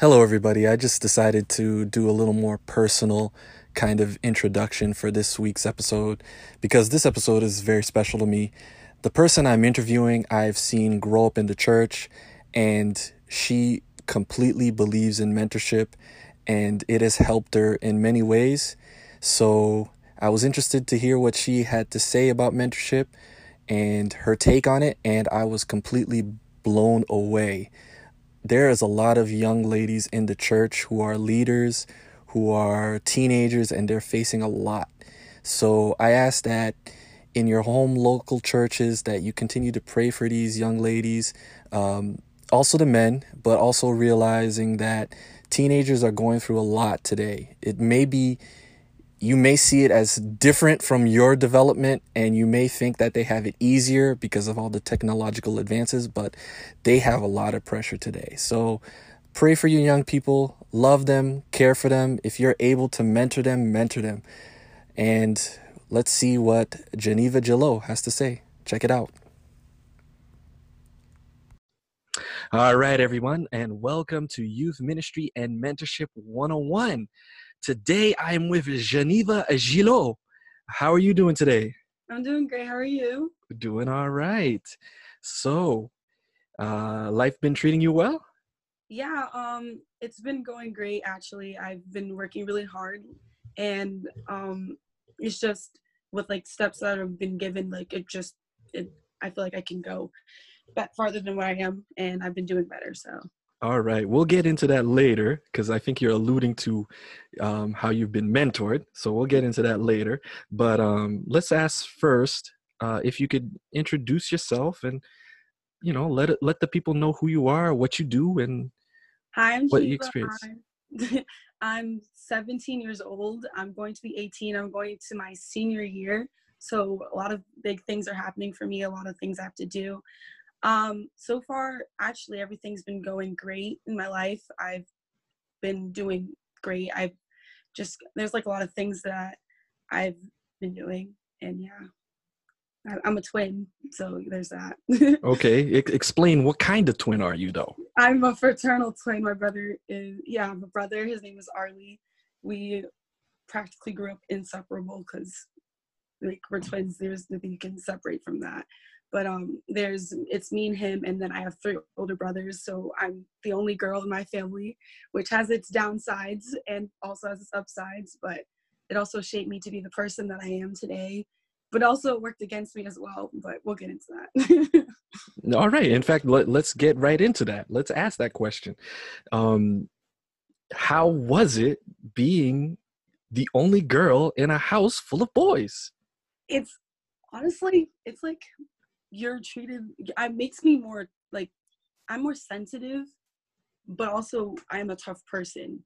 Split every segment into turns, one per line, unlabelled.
Hello, everybody. I just decided to do a little more personal kind of introduction for this week's episode because this episode is very special to me. The person I'm interviewing, I've seen grow up in the church, and she completely believes in mentorship, and it has helped her in many ways. So I was interested to hear what she had to say about mentorship and her take on it, and I was completely blown away there is a lot of young ladies in the church who are leaders, who are teenagers, and they're facing a lot. So I ask that in your home local churches that you continue to pray for these young ladies, um, also the men, but also realizing that teenagers are going through a lot today. It may be you may see it as different from your development and you may think that they have it easier because of all the technological advances, but they have a lot of pressure today. So pray for your young people, love them, care for them. If you're able to mentor them, mentor them. And let's see what Geneva Gillot has to say. Check it out. All right, everyone, and welcome to Youth Ministry and Mentorship 101. Today I am with Geneva Gillot. How are you doing today?
I'm doing great. How are you?
Doing all right. So, uh, life been treating you well?
Yeah, um, it's been going great actually. I've been working really hard and um it's just with like steps that have been given, like it just it I feel like I can go back farther than where I am and I've been doing better. So
all right, we'll get into that later because I think you're alluding to um, how you've been mentored. So we'll get into that later. But um, let's ask first uh, if you could introduce yourself and you know let it, let the people know who you are, what you do, and
Hi, I'm
what Shiva. you experience.
I'm, I'm 17 years old. I'm going to be 18. I'm going to my senior year. So a lot of big things are happening for me. A lot of things I have to do. Um, so far, actually, everything's been going great in my life. I've been doing great. I've just, there's like a lot of things that I've been doing. And yeah, I'm a twin. So there's that.
okay. explain what kind of twin are you, though?
I'm a fraternal twin. My brother is, yeah, I'm a brother. His name is Arlie. We practically grew up inseparable because like we're twins there's nothing you can separate from that but um there's it's me and him and then i have three older brothers so i'm the only girl in my family which has its downsides and also has its upsides but it also shaped me to be the person that i am today but also it worked against me as well but we'll get into that.
All right in fact let, let's get right into that. Let's ask that question. Um how was it being the only girl in a house full of boys?
It's honestly it's like you're treated it makes me more like i'm more sensitive but also i'm a tough person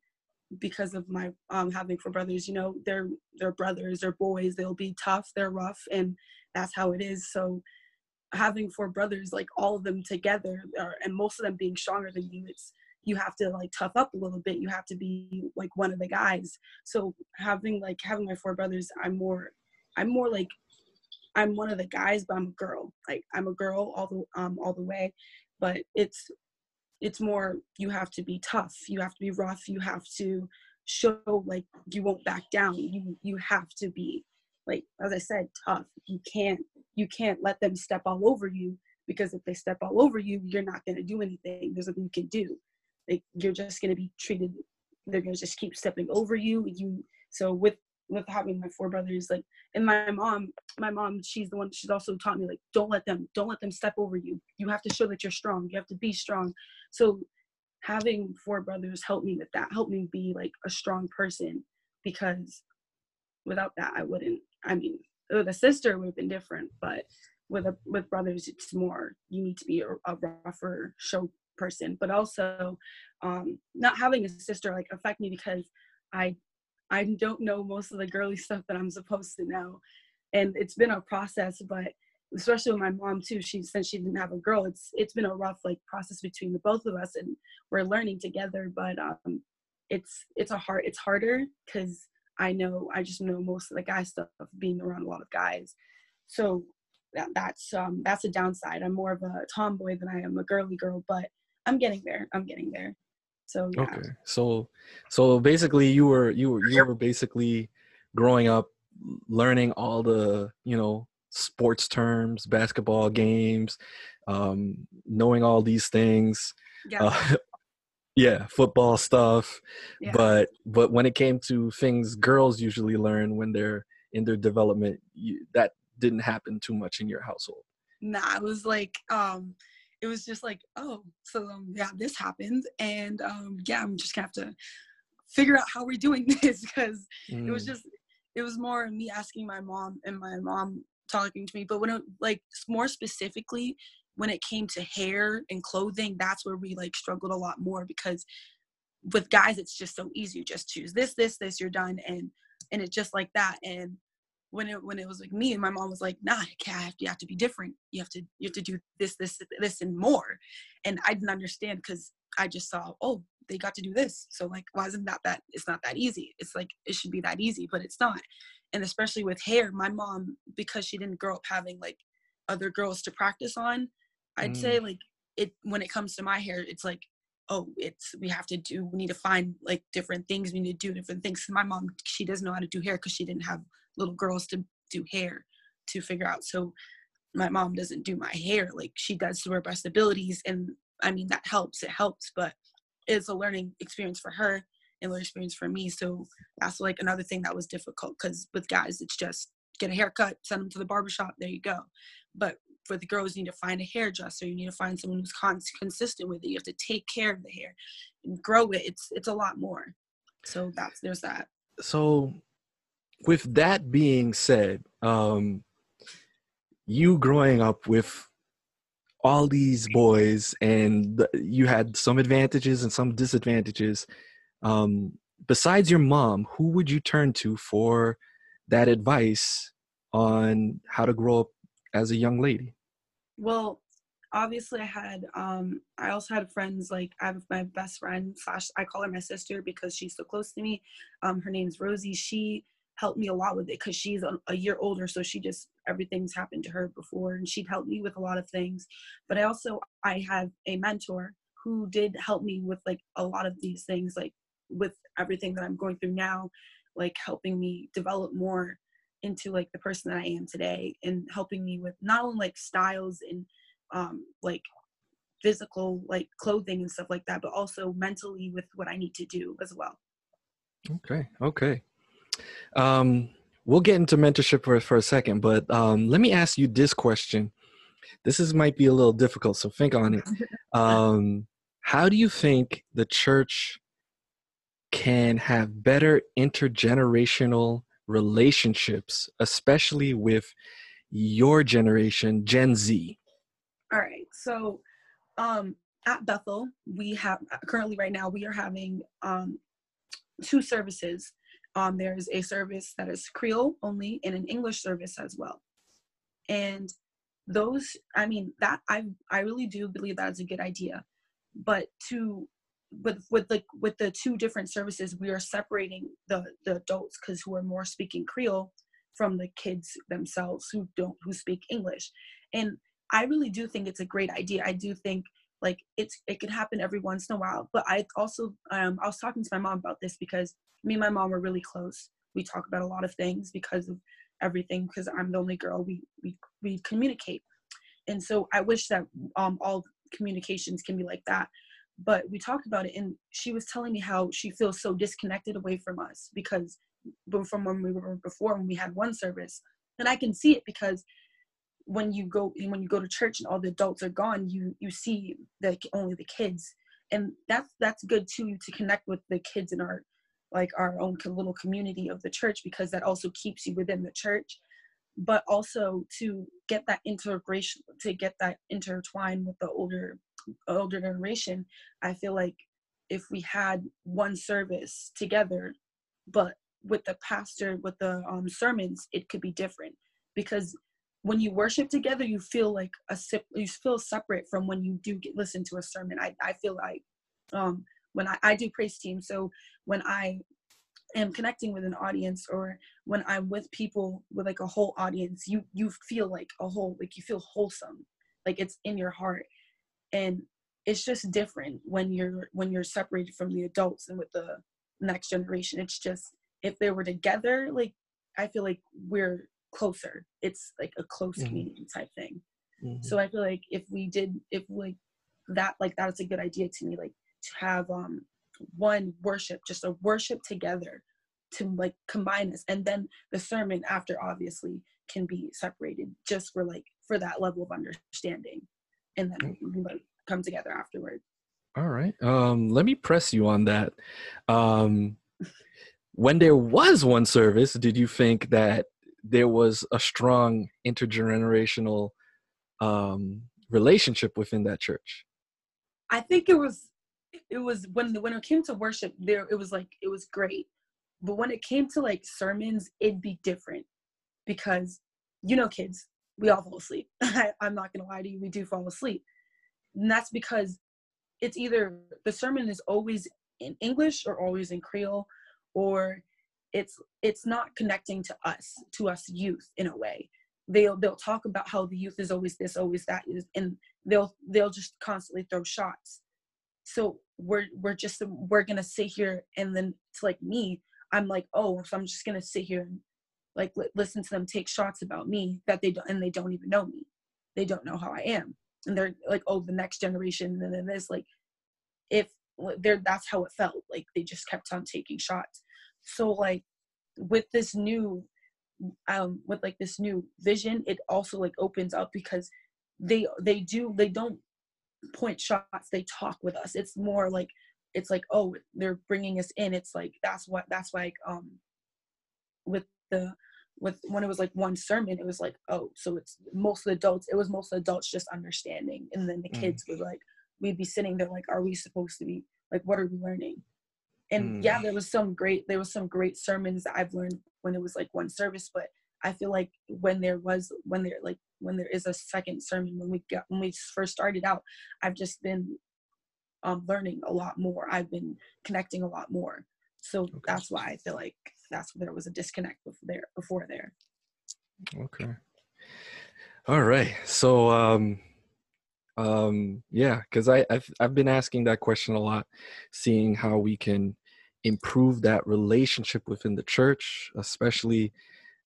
because of my um having four brothers you know they're they're brothers they're boys they'll be tough they're rough and that's how it is. So having four brothers like all of them together or, and most of them being stronger than you it's you have to like tough up a little bit. You have to be like one of the guys. So having like having my four brothers i'm more i'm more like I'm one of the guys, but I'm a girl. Like I'm a girl all the um all the way, but it's it's more you have to be tough. You have to be rough. You have to show like you won't back down. You you have to be like as I said, tough. You can't you can't let them step all over you because if they step all over you, you're not gonna do anything. There's nothing you can do. Like you're just gonna be treated. They're gonna just keep stepping over you. You so with with having my four brothers like and my mom my mom she's the one she's also taught me like don't let them don't let them step over you. You have to show that you're strong. You have to be strong. So having four brothers helped me with that helped me be like a strong person because without that i wouldn't i mean with a sister would have been different but with a with brothers it's more you need to be a, a rougher show person. But also um not having a sister like affect me because i I don't know most of the girly stuff that I'm supposed to know. And it's been a process, but especially with my mom too, she since she didn't have a girl, it's it's been a rough like process between the both of us and we're learning together. But um it's it's a hard it's harder because I know I just know most of the guy stuff being around a lot of guys. So that, that's um that's a downside. I'm more of a tomboy than I am a girly girl, but I'm getting there. I'm getting there. So yeah.
Okay. So so basically you were you were you were basically growing up learning all the, you know, sports terms, basketball games, um, knowing all these things.
Yeah.
Uh, yeah, football stuff.
Yeah.
But but when it came to things girls usually learn when they're in their development, you, that didn't happen too much in your household.
nah, it was like um it was just like, oh, so um, yeah, this happened and um yeah, I'm just gonna have to figure out how we're doing this because it was
Mm,
just it was more me asking my mom and my mom talking to me but when it like more specifically when it came to hair and clothing that's where we like struggled a lot more because with guys it's just so easy you just choose this this this you're done and and it's just like that and when it when it was like me and my mom was like nah you have, you have to be different. You have to you have to do this this this and more. And i didn't understand because i just saw oh they got to do this. So like why isn't that that it's not that easy. It's like it should be that easy but it's not. And especially with hair my mom because she didn't grow up having like other girls to practice on i'd
Mm.
say like it when it comes to my hair it's like oh it's we have to do we need to find like different things. We need to do different things. My mom she doesn't know how to do hair because she didn't have little girls to do hair to figure out. So my mom doesn't do my hair. Like she does to her abilities and i mean that helps. It helps but it's a learning experience for her and learning experience for me. So that's like another thing that was difficult because with guys it's just get a haircut send them to the barbershop there you go. But for the girls you need to find a hairdresser. You need to find someone who's con- consistent with it. You have to take care of the hair and grow it. It's it's a lot more. So that's there's that.
So with that being said, um you growing up with all these boys and you had some advantages and some disadvantages um besides your mom who would you turn to for that advice on how to grow up as a young lady
Well, obviously I had um I also had friends like I have my best friend slash I call her my sister because she's so close to me. Um her name's Rosie. She helped me a lot with it because she's a, a year older so she just everything's happened to her before and she'd help me with a lot of things. But i also i have a mentor who did help me with like a lot of these things like with everything that i'm going through now like helping me develop more into like the person that i am today and helping me with not only like styles and um like physical like clothing and stuff like that but also mentally with what i need to do as well.
Okay okay um we'll get into mentorship for, for a second but um let me ask you this question this is might be a little difficult so think on it um how do you think the church can have better intergenerational relationships especially with your generation gen z
All right. So um at Bethel, we have currently right now we are having um two services. Um there's a service that is Creole only and an English service as well. And those I mean that I I really do believe that is a good idea. But to with with the with the two different services we are separating the the adults because who are more speaking Creole from the kids themselves who don't who speak English. And I really do think it's a great idea. I do think like it's it can happen every once in a while. But I also um I was talking to my mom about this because me and my mom are really close. We talk about a lot of things because of everything because I'm the only girl. We we we communicate. And so I wish that um all communications can be like that. But we talked about it and she was telling me how she feels so disconnected away from us because from when we were before when we had one service. And I can see it because when you go when you go to church and all the adults are gone you you see the only the kids and that's that's good too to connect with the kids in our like our own little community of the church because that also keeps you within the church. But also to get that integration to get that intertwined with the older older generation i feel like if we had one service together but with the pastor with the um, sermons it could be different. Because when you worship together you feel like a you feel separate from when you do get listen to a sermon. I, I feel like um when I, I do praise team so when i am connecting with an audience or when i'm with people with like a whole audience you you feel like a whole like you feel wholesome like it's in your heart and it's just different when you're when you're separated from the adults and with the next generation it's just if they were together like i feel like we're closer it's like a close mm-hmm. community type thing mm-hmm. so i feel like if we did if like that like that's a good idea to me like to have um one worship just a worship together to like combine us and then the sermon after obviously can be separated just for like for that level of understanding. And then we like come together afterward.
All right. Um let me press you on that. Um when there was one service did you think that there was a strong intergenerational um relationship within that church?
I think it was it was when when it came to worship there it was like it was great. But when it came to like sermons it'd be different because you know kids we all fall asleep. I, i'm not gonna lie to you we do fall asleep. And that's because it's either the sermon is always in english or always in creole or it's it's not connecting to us to us youth in a way. They'll they'll talk about how the youth is always this always that and they'll they'll just constantly throw shots so we're we're just we're gonna sit here and then it's like me i'm like oh so i'm just gonna sit here and like li- listen to them take shots about me that they don't and they don't even know me. They don't know how i am. And they're like oh the next generation and then this like if they're that's how it felt like they just kept on taking shots. So like with this new um with like this new vision it also like opens up because they they do they don't point shots they talk with us it's more like it's like oh they're bringing us in it's like that's what that's like um with the with when it was like one sermon it was like oh so it's most of the adults it was most of the adults just understanding and then the mm. kids mm. were like we'd be sitting there like are we supposed to be like what are we learning and mm. yeah there was some great there was some great sermons that i've learned when it was like one service but i feel like when there was when there like when there is a second sermon when we got when we first started out i've just been um, learning a lot more. I've been connecting a lot more. So okay. that's why i feel like that's there was a disconnect before there before there.
Okay. All right. So um um yeah because i I've, I've been asking that question a lot seeing how we can improve that relationship within the church especially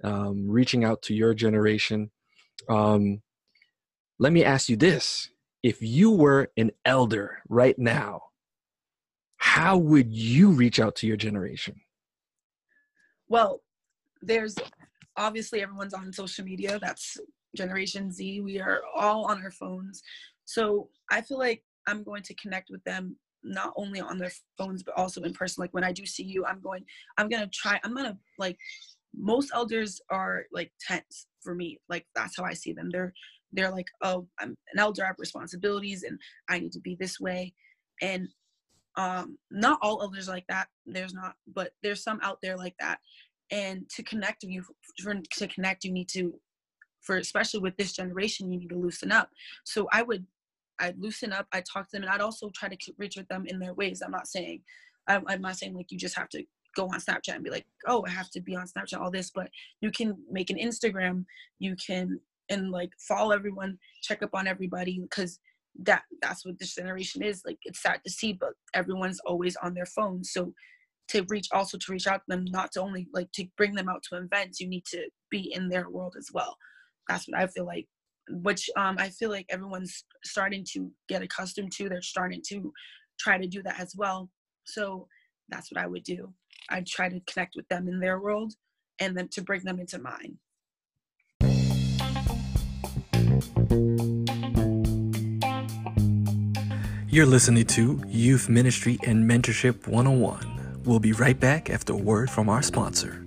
um, reaching out to your generation. Um, let me ask you this. If you were an elder right now how would you reach out to your generation?
Well there's obviously everyone's on social media. That's generation z. We are all on our phones. So I feel like I'm going to connect with them not only on their phones but also in person. Like when I do see you, I'm going, I'm gonna try, I'm gonna like most elders are like tense for me. Like that's how I see them. They're they're like, oh, I'm an elder, I have responsibilities and I need to be this way. And um not all elders like that. There's not, but there's some out there like that. And to connect you for, to connect, you need to for especially with this generation, you need to loosen up. So I would I'd loosen up, I'd talk to them, and I'd also try to reach with them in their ways. I'm not saying, I'm not saying like you just have to go on Snapchat and be like, oh, I have to be on Snapchat, all this, but you can make an Instagram, you can, and like follow everyone, check up on everybody, because that that's what this generation is. Like it's sad to see, but everyone's always on their phone. So to reach also to reach out to them, not to only like to bring them out to events, you need to be in their world as well. That's what I feel like which um, I feel like everyone's starting to get accustomed to. They're starting to try to do that as well. So that's what I would do. I'd try to connect with them in their world and then to bring them into mine.
You're listening to Youth Ministry and Mentorship 101. We'll be right back after a word from our sponsor.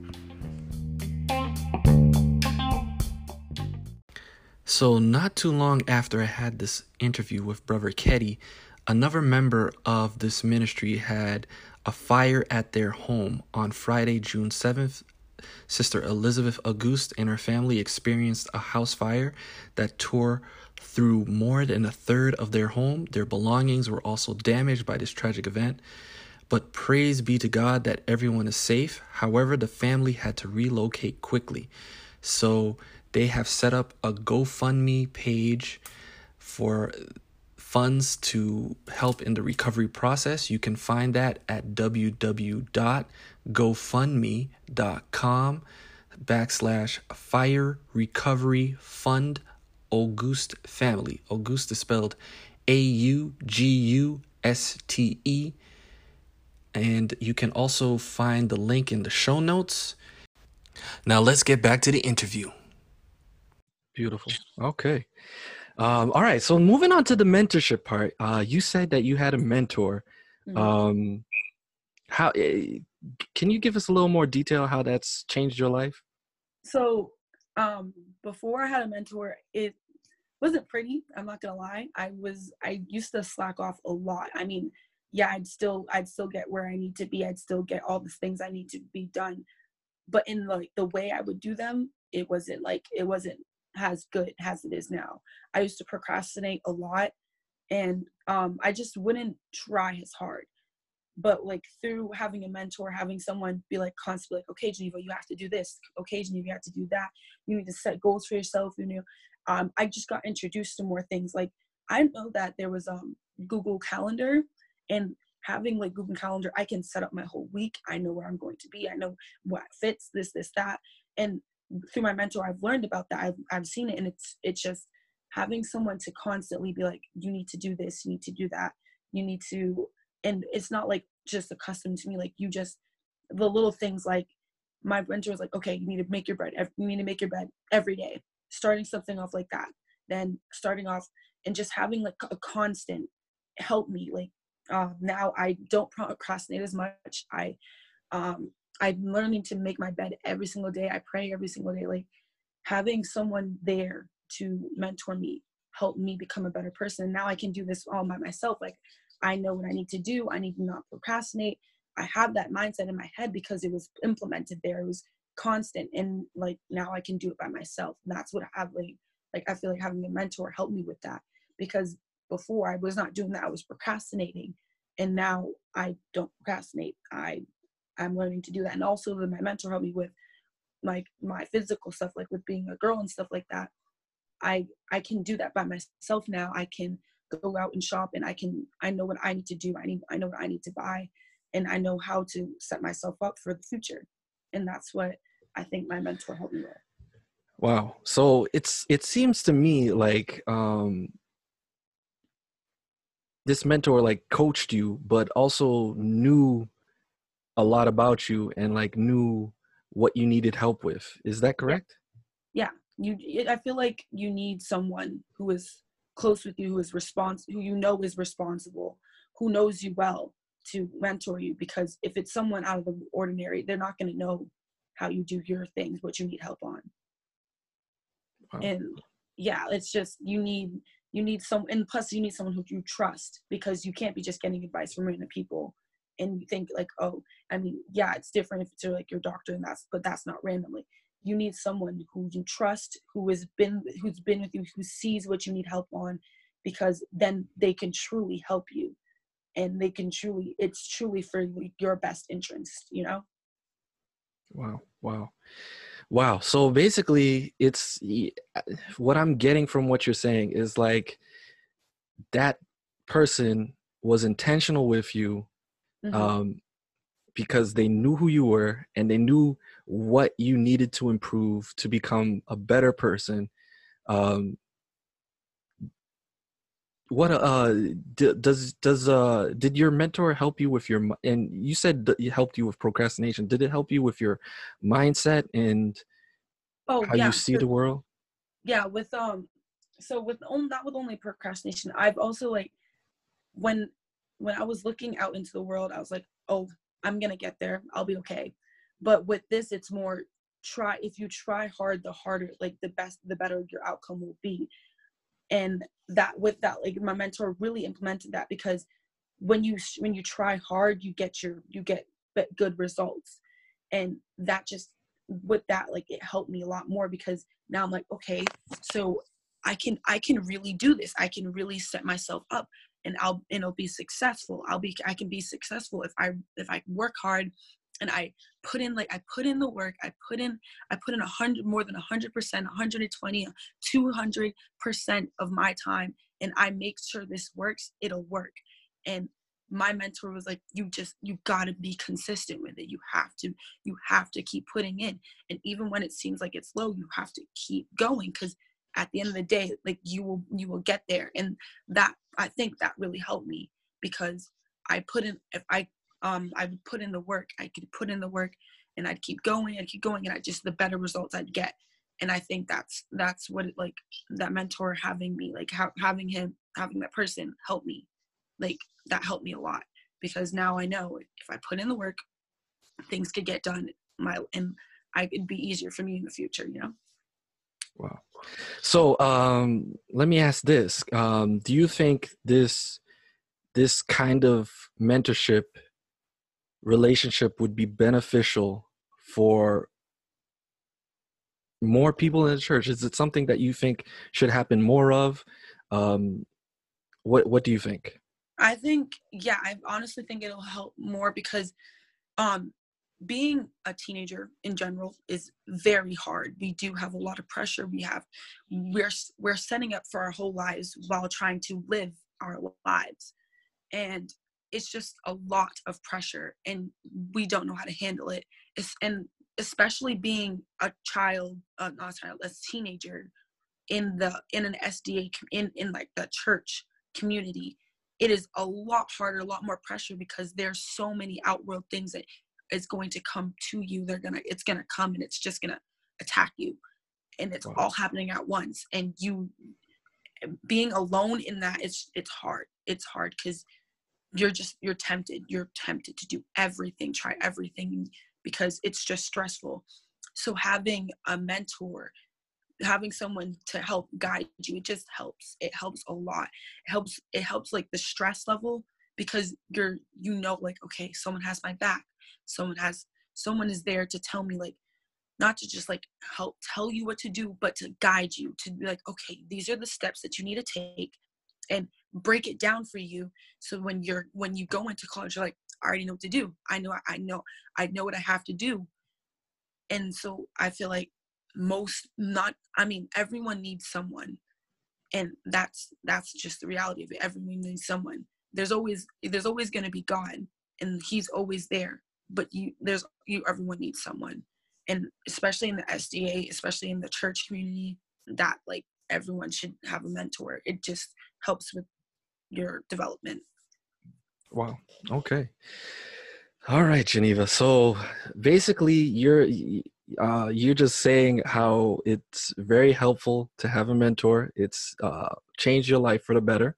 So, not too long after I had this interview with Brother Ketty, another member of this ministry had a fire at their home on Friday, June 7th. Sister Elizabeth Auguste and her family experienced a house fire that tore through more than a third of their home. Their belongings were also damaged by this tragic event. But praise be to God that everyone is safe. However, the family had to relocate quickly. So they have set up a GoFundMe page for funds to help in the recovery process, you can find that at www.gofundme.com backslash fire recovery fund Auguste family. Auguste is spelled A U G U S T E. And you can also find the link in the show notes. Now let's get back to the interview. Beautiful. Okay. Um, all right. So moving on to the mentorship part, uh, you said that you had a mentor. Mm-hmm. Um, how uh, can you give us a little more detail how that's changed your life?
So um, before I had a mentor, it wasn't pretty. I'm not gonna lie. I was I used to slack off a lot. I mean, yeah, I'd still I'd still get where I need to be. I'd still get all the things I need to be done. But in like the way I would do them, it wasn't like it wasn't as good as it is now. I used to procrastinate a lot and um, I just wouldn't try as hard. But like through having a mentor, having someone be like constantly like, okay, Geneva, you have to do this. Okay, Geneva, you have to do that. You need to set goals for yourself. You know, um, I just got introduced to more things. Like I know that there was um Google Calendar and having like Google Calendar, I can set up my whole week. I know where I'm going to be. I know what fits, this, this, that. And through my mentor, I've learned about that. I've, I've seen it and it's, it's just having someone to constantly be like, you need to do this, you need to do that. You need to, and it's not like just accustomed to me. Like you just, the little things like my mentor was like, okay, you need to make your bed. You need to make your bed every day. Starting something off like that. Then starting off and just having like a constant help me like um, now I don't procrastinate as much. I um, I'm learning to make my bed every single day. I pray every single day. Like having someone there to mentor me, help me become a better person. Now I can do this all by myself. Like I know what I need to do. I need to not procrastinate. I have that mindset in my head because it was implemented there. It was constant, and like now I can do it by myself. And that's what I have like. Like I feel like having a mentor helped me with that because before I was not doing that. I was procrastinating. And now I don't procrastinate. I I'm learning to do that. And also that my mentor helped me with like my physical stuff, like with being a girl and stuff like that. I I can do that by myself now. I can go out and shop and I can I know what I need to do. I need I know what I need to buy and I know how to set myself up for the future. And that's what I think my mentor helped me with.
Wow. So it's it seems to me like um this mentor like coached you but also knew a lot about you and like knew what you needed help with. Is that correct?
Yeah. You i feel like you need someone who is close with you who is respons who you know is responsible who knows you well to mentor you because if it's someone out of the ordinary they're not going to know how you do your things what you need help on. Wow. and yeah it's just you need you need some and plus you need someone who you trust because you can't be just getting advice from random people and you think like oh i mean yeah it's different if it's like your doctor and that's but that's not randomly. You need someone who you trust who has been who's been with you who sees what you need help on because then they can truly help you. And they can truly it's truly for your best interest you know?
Wow wow. Wow. So basically, it's what I'm getting from what you're saying is like that person was intentional with you mm-hmm. um, because they knew who you were and they knew what you needed to improve to become a better person. Um, what uh does does uh did your mentor help you with your and you said that it helped you with procrastination did it help you with your mindset and oh, how yeah. you see the world
yeah with um so with only not with only procrastination i've also like when when i was looking out into the world i was like oh i'm gonna get there. I'll be okay. But with this it's more try if you try hard the harder like the best the better your outcome will be. And that with that like my mentor really implemented that because when you when you try hard you get your you get good results. And that just with that like it helped me a lot more because now i'm like okay so i can i can really do this. I can really set myself up and i'll and it'll be successful i'll be i can be successful if i if i work hard and I put in like I put in the work. I put in I put in a hundred more than a hundred percent, 120, 200 percent of my time and I make sure this works, it'll work. And my mentor was like, you just, you gotta be consistent with it. You have to, you have to keep putting in. And even when it seems like it's low, you have to keep going because at the end of the day, like you will, you will get there. And that, I think that really helped me because I put in, if I, um, I would put in the work, I could put in the work and I'd keep going and keep going and I just, the better results I'd get and i think that's that's what it, like that mentor having me like ha- having him having that person help me like that helped me a lot because now i know if i put in the work things could get done my and i could be easier for me in the future you know
wow so um let me ask this um do you think this this kind of mentorship relationship would be beneficial for more people in the church? Is it something that you think should happen more of? Um, what What do you think?
I think, yeah, I honestly think it'll help more because um, being a teenager in general is very hard. We do have a lot of pressure. We have we're we're setting up for our whole lives while trying to live our lives, and it's just a lot of pressure, and we don't know how to handle it. It's, and especially being a child, uh, not a child, a teenager in the in an SDA in in like the church community, it is a lot harder, a lot more pressure because there's so many outworld things that is going to come to you. They're gonna it's gonna come and it's just gonna attack you, and it's wow. all happening at once. And you being alone in that it's it's hard. It's hard because you're just you're tempted. You're tempted to do everything, try everything because it's just stressful. So having a mentor, having someone to help guide you, it just helps. It helps a lot. It helps it helps like the stress level because you're you know like okay, someone has my back. Someone has someone is there to tell me like not to just like help tell you what to do, but to guide you to be like, okay, these are the steps that you need to take and break it down for you. So when you're when you go into college, you're like, I already know what to do. I know I know I know what I have to do. And so I feel like most not I mean everyone needs someone. And that's that's just the reality of it. Everyone needs someone. There's always there's always gonna be God and he's always there. But you there's you everyone needs someone. And especially in the SDA, especially in the church community, that like everyone should have a mentor. It just helps with your development.
Wow. Okay. All right, Geneva. So basically, you're uh, you're just saying how it's very helpful to have a mentor. It's uh, changed your life for the better.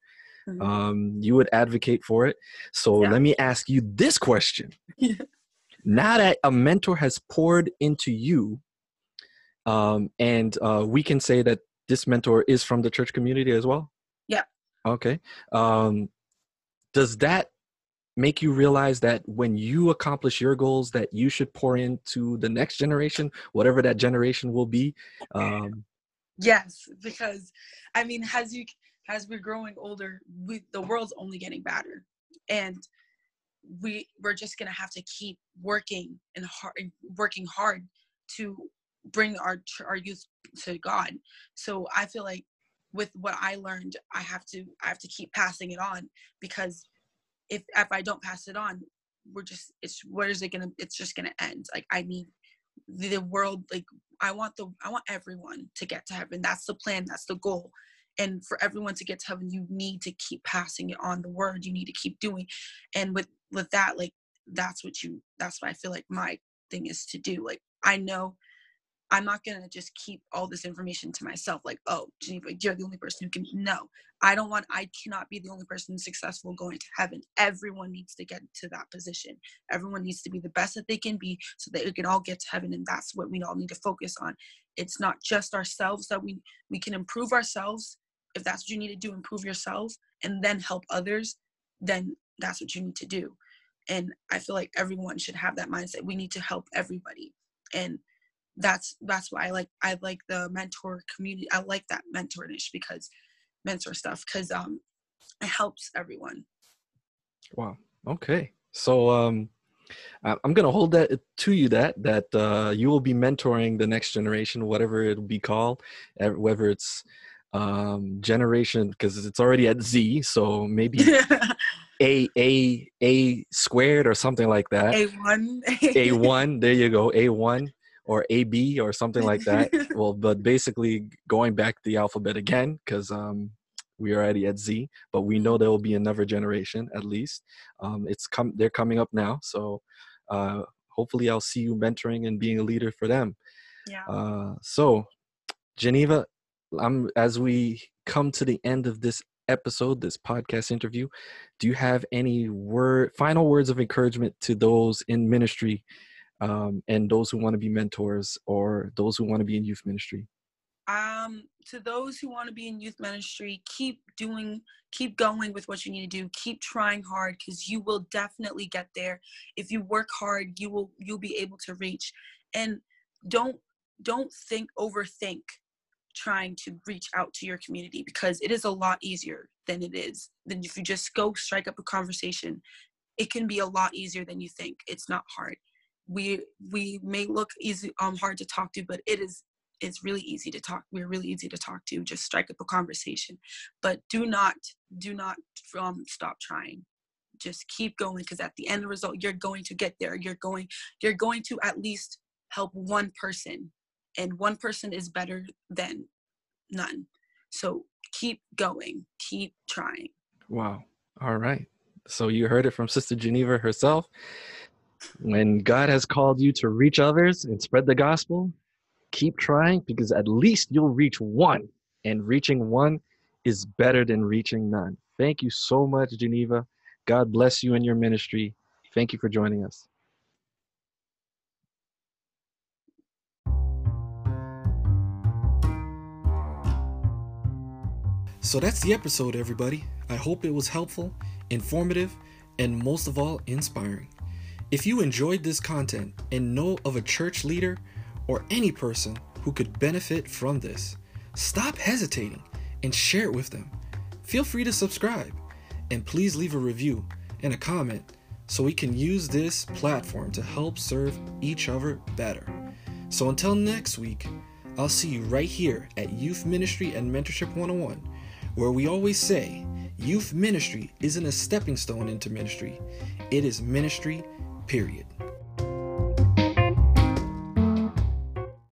Mm-hmm. Um, you would advocate for it. So yeah. let me ask you this question: Now that a mentor has poured into you, um, and uh, we can say that this mentor is from the church community as well.
Yeah.
Okay. Um, does that make you realize that when you accomplish your goals that you should pour into the next generation whatever that generation will be um,
yes because i mean as you as we're growing older we, the world's only getting badder and we we're just gonna have to keep working and hard working hard to bring our our youth to god so i feel like with what i learned i have to i have to keep passing it on because if if I don't pass it on, we're just it's where is it gonna it's just gonna end. Like I need the world like I want the I want everyone to get to heaven. That's the plan, that's the goal. And for everyone to get to heaven, you need to keep passing it on the word. You need to keep doing. And with with that, like that's what you that's what I feel like my thing is to do. Like I know I'm not gonna just keep all this information to myself. Like, oh, Geneva, you're the only person who can. No, I don't want. I cannot be the only person successful going to heaven. Everyone needs to get to that position. Everyone needs to be the best that they can be, so that we can all get to heaven. And that's what we all need to focus on. It's not just ourselves that we we can improve ourselves. If that's what you need to do, improve yourself, and then help others. Then that's what you need to do. And I feel like everyone should have that mindset. We need to help everybody. And that's that's why I like I like the mentor community. I like that mentor niche because mentor stuff because um it helps everyone.
Wow. Okay. So um I'm gonna hold that to you that that uh, you will be mentoring the next generation, whatever it'll be called, whether it's um, generation because it's already at Z, so maybe a a a squared or something like that.
A one.
a one, there you go, a one or a b or something like that. well, but basically going back the alphabet again because um, we are already at Z, but we know there will be another generation at least. Um, it's come, they're coming up now, so uh, hopefully I'll see you mentoring and being a leader for them.
Yeah.
Uh, so, Geneva, I'm as we come to the end of this episode, this podcast interview, do you have any word, final words of encouragement to those in ministry um, and those who want to be mentors or those who want to be in youth ministry?
Um, to those who want to be in youth ministry, keep doing, keep going with what you need to do. Keep trying hard because you will definitely get there. If you work hard, you will you'll be able to reach. And don't don't think overthink trying to reach out to your community because it is a lot easier than it is. Than if you just go strike up a conversation it can be a lot easier than you think. It's not hard. We we may look easy um hard to talk to but it is it's really easy to talk. We're really easy to talk to. Just strike up a conversation. But do not do not um, stop trying. Just keep going because at the end result you're going to get there. You're going you're going to at least help one person and one person is better than none. So keep going, keep trying.
Wow. All right. So you heard it from Sister Geneva herself. When God has called you to reach others and spread the gospel, keep trying because at least you'll reach one. And reaching one is better than reaching none. Thank you so much, Geneva. God bless you and your ministry. Thank you for joining us. So that's the episode, everybody. I hope it was helpful, informative, and most of all, inspiring. If you enjoyed this content and know of a church leader or any person who could benefit from this, stop hesitating and share it with them. Feel free to subscribe and please leave a review and a comment so we can use this platform to help serve each other better. So until next week, I'll see you right here at Youth Ministry and Mentorship 101 where we always say youth ministry isn't a stepping stone into ministry, it is ministry, period.